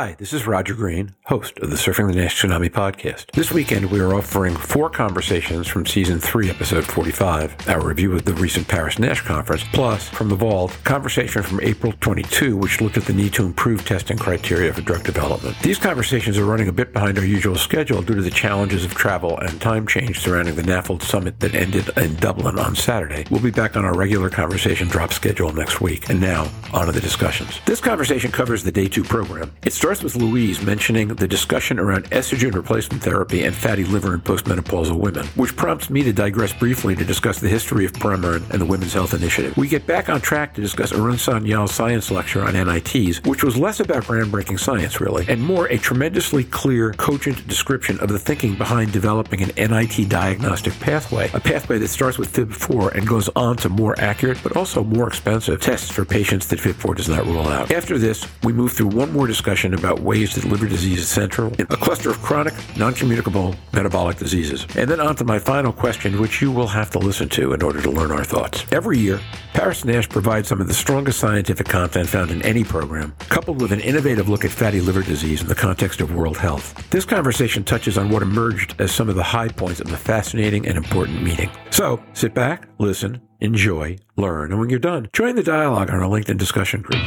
Hi, this is Roger Green, host of the Surfing the Nash Tsunami podcast. This weekend, we are offering four conversations from season three, episode 45, our review of the recent Paris Nash conference, plus from the vault, conversation from April 22, which looked at the need to improve testing criteria for drug development. These conversations are running a bit behind our usual schedule due to the challenges of travel and time change surrounding the NAFLD summit that ended in Dublin on Saturday. We'll be back on our regular conversation drop schedule next week. And now, on to the discussions. This conversation covers the day two program. It's starts with Louise mentioning the discussion around estrogen replacement therapy and fatty liver in postmenopausal women, which prompts me to digress briefly to discuss the history of Premarin and the Women's Health Initiative. We get back on track to discuss Arun Sanyal's science lecture on NITs, which was less about groundbreaking science, really, and more a tremendously clear, cogent description of the thinking behind developing an NIT diagnostic pathway, a pathway that starts with FIB4 and goes on to more accurate but also more expensive tests for patients that FIB4 does not rule out. After this, we move through one more discussion about ways that liver disease is central a cluster of chronic, non communicable metabolic diseases. And then on to my final question, which you will have to listen to in order to learn our thoughts. Every year, Paris Nash provides some of the strongest scientific content found in any program, coupled with an innovative look at fatty liver disease in the context of world health. This conversation touches on what emerged as some of the high points of the fascinating and important meeting. So sit back, listen, enjoy, learn, and when you're done, join the dialogue on our LinkedIn discussion group.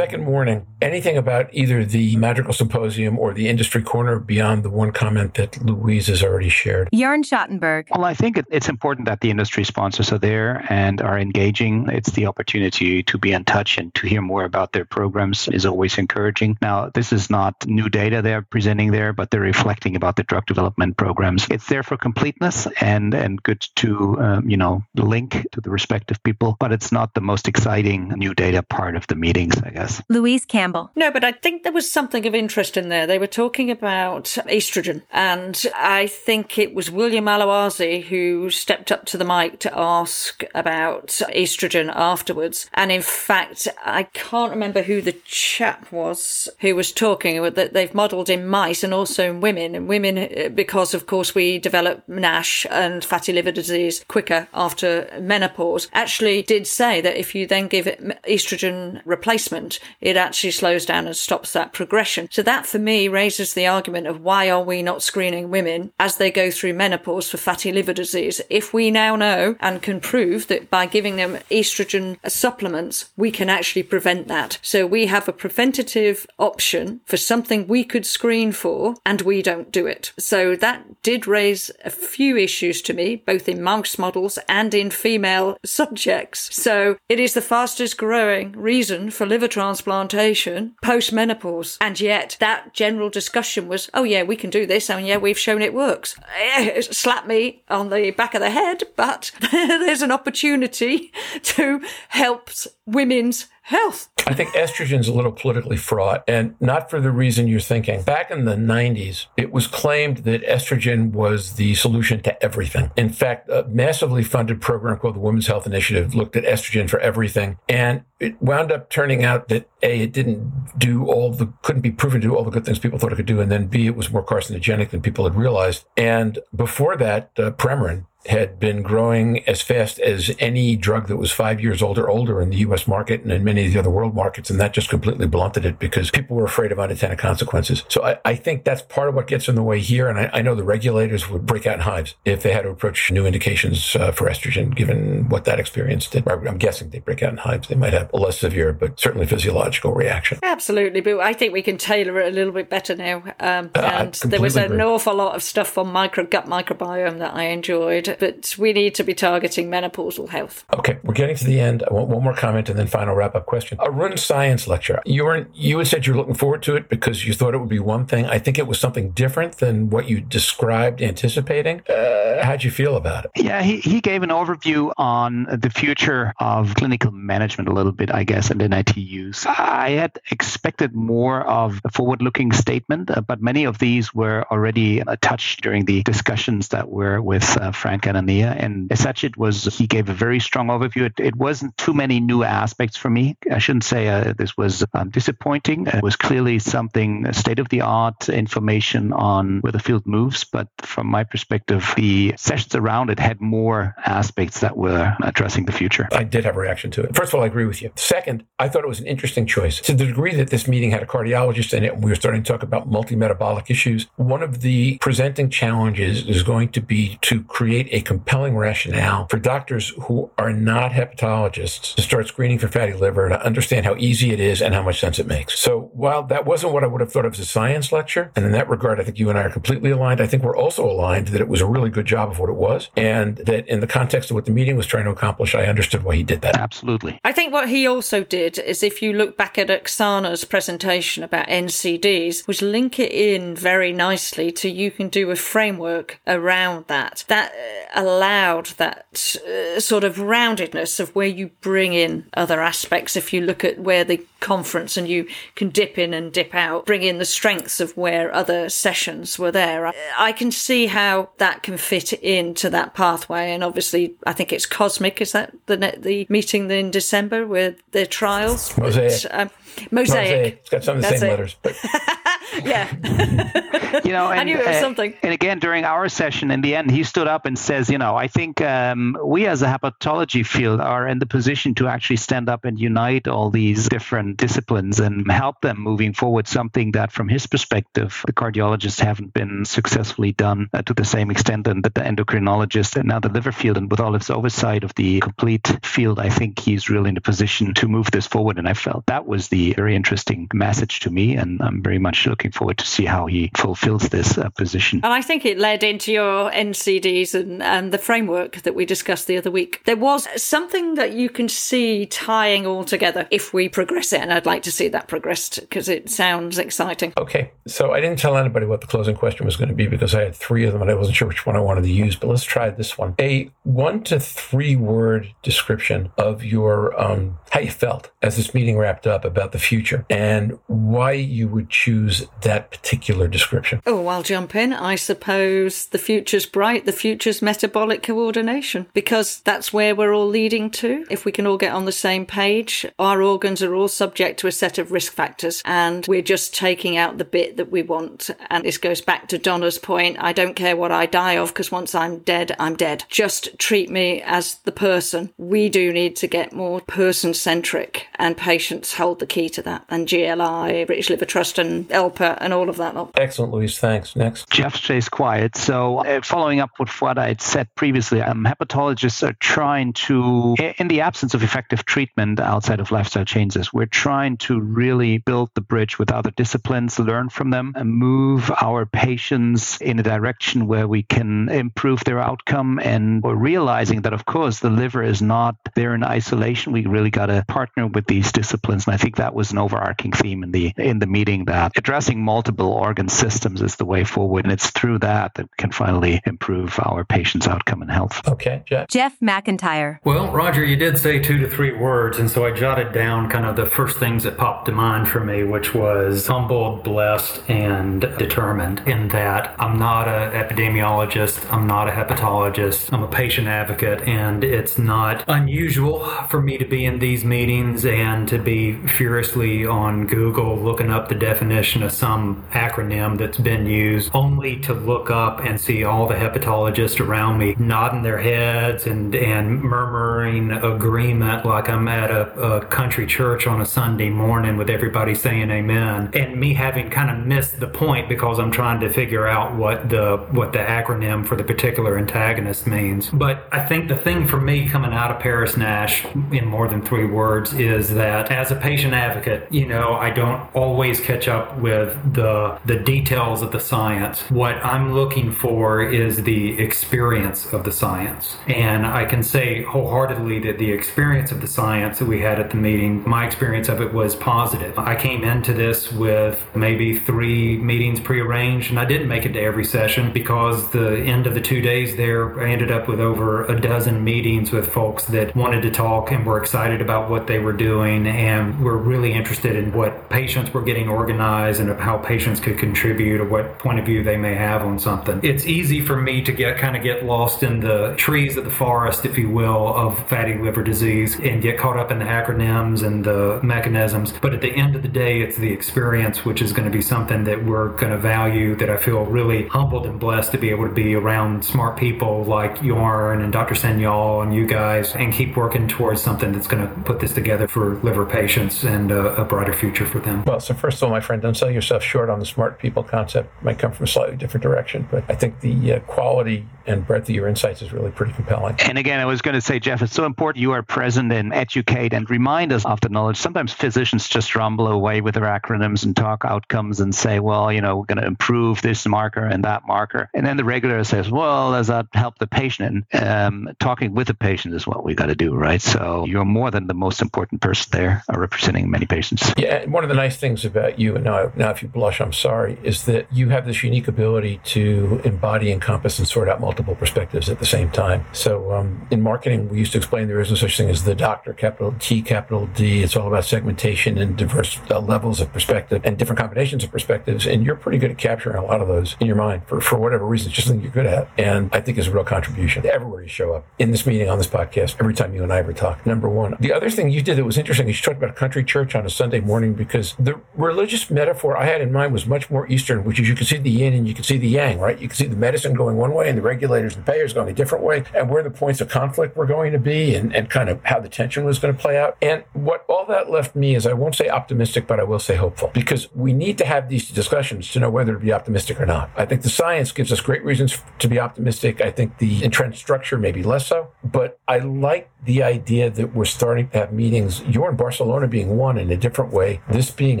Second warning anything about either the Madrigal Symposium or the industry corner beyond the one comment that Louise has already shared? Jörn Schattenberg. Well, I think it's important that the industry sponsors are there and are engaging. It's the opportunity to be in touch and to hear more about their programs is always encouraging. Now, this is not new data they're presenting there, but they're reflecting about the drug development programs. It's there for completeness and and good to um, you know link to the respective people, but it's not the most exciting new data part of the meetings, I guess. Louise Campbell. No, but I think there was something of interest in there. They were talking about estrogen, and I think it was William Alazawi who stepped up to the mic to ask about estrogen afterwards. And in fact, I can't remember who the chap was who was talking that they've modelled in mice and also in women. And women, uh, because of course we develop NASH and fatty liver disease quicker after menopause, actually did say that if you then give estrogen replacement, it actually slows down and stops that progression. So that for me raises the argument of why are we not screening women as they go through menopause for fatty liver disease? If we now know and can prove that by giving them estrogen supplements, we can actually prevent that. So we have a preventative option for something we could screen for and we don't do it. So that did raise a few issues to me, both in mouse models and in female subjects. So it is the fastest growing reason for liver transplant transplantation post menopause. And yet that general discussion was, oh yeah, we can do this. And yeah, we've shown it works. Eh, Slap me on the back of the head, but there's an opportunity to help women's health. I think estrogen's a little politically fraught and not for the reason you're thinking. Back in the 90s, it was claimed that estrogen was the solution to everything. In fact, a massively funded program called the Women's Health Initiative looked at estrogen for everything. And it wound up turning out that A, it didn't do all the, couldn't be proven to do all the good things people thought it could do. And then B, it was more carcinogenic than people had realized. And before that, uh, Premarin had been growing as fast as any drug that was five years old or older in the US market and in many of the other world markets. And that just completely blunted it because people were afraid of unintended consequences. So I, I think that's part of what gets in the way here. And I, I, know the regulators would break out in hives if they had to approach new indications uh, for estrogen, given what that experience did. I'm guessing they break out in hives. They might have a less severe, but certainly physiological reaction. Absolutely. But I think we can tailor it a little bit better now. Um, uh, and there was an agree. awful lot of stuff on micro gut microbiome that I enjoyed but we need to be targeting menopausal health. Okay, we're getting to the end. I want one more comment and then final wrap up question. Arun science lecture. You were you had said you were looking forward to it because you thought it would be one thing. I think it was something different than what you described anticipating. Uh, how'd you feel about it? Yeah, he, he gave an overview on the future of clinical management a little bit, I guess, and NIT use. I had expected more of a forward looking statement, uh, but many of these were already uh, touched during the discussions that were with uh, Frank And as such, it was, he gave a very strong overview. It, it wasn't too many new aspects for me. I shouldn't say uh, this was um, disappointing. It was clearly something state of the art information on where the field moves. But from my perspective, the sessions around it had more aspects that were addressing the future. I did have a reaction to it. First of all, I agree with you. Second, I thought it was an interesting choice. To the degree that this meeting had a cardiologist in it, and we were starting to talk about multi-metabolic issues, one of the presenting challenges is going to be to create a compelling rationale for doctors who are not hepatologists to start screening for fatty liver to understand how easy it is and how much sense it makes. So while that wasn't what I would have thought of as a science lecture, and in that regard, I think you and I are completely aligned. I think we're also aligned that it was a really good job of what it was, and that in the context of what the meeting was trying to accomplish, I understood why he did that. Absolutely. I think what he also did is if you look back at Oksana's presentation about NCDs, was link it in very nicely to you can do a framework around that. That uh, allowed that uh, sort of roundedness of where you bring in other aspects. If you look at where the conference and you can dip in and dip out, bring in the strengths of where other sessions were there. I can see how that can fit into that pathway. And obviously, I think it's cosmic. Is that the the meeting in December with the trials? Mosaic. But, um, mosaic. Mosaic. It's got some of the That's same it. letters, but Yeah. you know, and, I knew it was uh, something. And again, during our session, in the end, he stood up and says, you know, I think um, we as a hepatology field are in the position to actually stand up and unite all these different disciplines and help them moving forward. Something that, from his perspective, the cardiologists haven't been successfully done uh, to the same extent, and that the endocrinologists and now the liver field, and with all its oversight of the complete field, I think he's really in a position to move this forward. And I felt that was the very interesting message to me, and I'm very much looking forward to see how he fulfills this uh, position. And I think it led into your NCDs and, and the framework that we discussed the other week. There was something that you can see tying all together if we progress it. And I'd like to see that progressed because it sounds exciting. Okay, so I didn't tell anybody what the closing question was going to be because I had three of them and I wasn't sure which one I wanted to use. But let's try this one: a one to three word description of your um, how you felt as this meeting wrapped up about the future and why you would choose that particular description. Oh, I'll jump in. I suppose the future's bright, the future's metabolic coordination, because that's where we're all leading to. If we can all get on the same page, our organs are all subject to a set of risk factors, and we're just taking out the bit that we want. And this goes back to Donna's point I don't care what I die of, because once I'm dead, I'm dead. Just treat me as the person. We do need to get more person centric, and patients hold the key to that. And GLI, British Liver Trust, and ELPA, and all of that lot. Excellent, Louise. Thanks. Next. Jeff stays quiet. So, uh, following up with what I had said previously, um, hepatologists are trying to, in the absence of effective treatment outside of lifestyle changes, we're trying to really build the bridge with other disciplines, learn from them, and move our patients in a direction where we can improve their outcome. And we're realizing that, of course, the liver is not there in isolation. We really got to partner with these disciplines, and I think that was an overarching theme in the in the meeting that addressing multiple organ systems is the way forward, and it's through that that we can finally improve our patients' outcome and health. Okay, Jeff. Jeff McIntyre. Well, Roger, you did say two to three words, and so I jotted down kind of the first things that popped to mind for me, which was humbled, blessed, and determined. In that I'm not an epidemiologist, I'm not a hepatologist, I'm a patient advocate, and it's not unusual for me to be in these meetings and to be furiously on Google looking up the definition of some acronym that's been used, only to look up and see all the hepatologists around me nodding their heads and and murmuring agreement like I'm at a, a country church on a Sunday morning with everybody saying amen, and me having kind of missed the point because I'm trying to figure out what the what the acronym for the particular antagonist means. But I think the thing for me coming out of Paris Nash in more than three words is that as a patient advocate, you know, I don't always catch up with the the details of the science. What I'm looking for is the experience of the science. And I can say wholeheartedly that the experience of the science that we had at the meeting, my experience of it was positive. I came into this with maybe three meetings prearranged, and I didn't make it to every session because the end of the two days there, I ended up with over a dozen meetings with folks that wanted to talk and were excited about what they were doing and were really interested in what patients were getting organized and how patients could contribute or what point of view they may have on something. It's easy for me to get kind of get lost in the trees of the forest, if you will, of fatty liver disease and get caught up in the acronyms and the mechanisms. But at the end of the day, it's the experience, which is going to be something that we're going to value that I feel really humbled and blessed to be able to be around smart people like Jorn and Dr. Sanyal and you guys and keep working towards something that's going to put this together for liver patients and a, a brighter future for them. Well, so first of all, my friend, don't sell yourself short on the smart people concept. It might come from a slightly different direction, but I think the uh, quality and breadth of your insights is really pretty compelling. And again, I was going to say, Jeff, it's so important you are present and educate and remind us of the knowledge. Sometimes physicians just rumble away with their acronyms and talk outcomes and say, well, you know, we're going to improve this marker and that marker. And then the regulator says, well, does that help the patient? And um, talking with the patient is what we got to do, right? So you're more than the most important person there, uh, representing many patients. Yeah, and one of the nice things about you, and now, now if you blush, I'm sorry, is that you have this unique ability to embody, encompass, and sort out multiple perspectives at the same time. So um, in marketing, we used to explain there is no such thing as the doctor, capital T, capital D. It's all about segmentation and diverse uh, levels of perspective and different combinations of perspectives. And you're pretty good at capturing a lot of those in your mind for, for whatever reason. It's just something you're good at. And I think is a real contribution everywhere you show up in this meeting, on this podcast, every time you and I ever talk. Number one. The other thing you did that was interesting is you talked about country church on a Sunday morning because the religious metaphor I had in mind was much more Eastern, which is you can see the yin and you can see the yang, right? You can see the medicine going one way and the regulators and payers going a different way and where the points of conflict were going to be and, and kind of how the tension was going to play out. And what all that left me is I won't say optimistic, but I will say hopeful because we need to have these discussions to know whether to be optimistic or not. I think the science gives us great reasons to be optimistic. I think the entrenched structure maybe less so, but I like the idea that we're starting to have meetings, you're in Barcelona being one in a different way, this being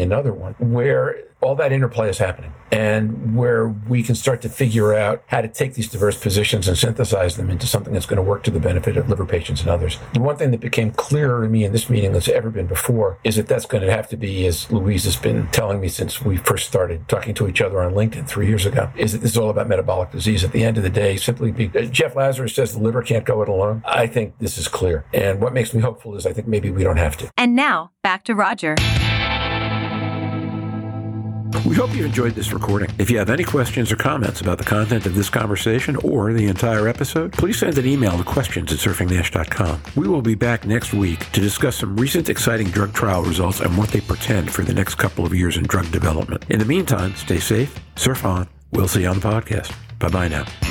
another one, where all that interplay is happening and where we can start to figure out how to take these diverse positions and synthesize them into something that's going to work to the benefit of liver patients and others. The one thing that became clearer to me in this meeting than it's ever been before is that that's going to have to be, as Louise has been telling me since we first started talking to each other on LinkedIn three years ago, is that this is all about metabolic disease. At the end of the day, simply be, uh, Jeff Lazarus says the liver can't go it alone. I think this is clear. And what makes me hopeful is I think maybe we don't have to. And now, back to Roger. We hope you enjoyed this recording. If you have any questions or comments about the content of this conversation or the entire episode, please send an email to questions at surfingnash.com. We will be back next week to discuss some recent exciting drug trial results and what they portend for the next couple of years in drug development. In the meantime, stay safe, surf on. We'll see you on the podcast. Bye bye now.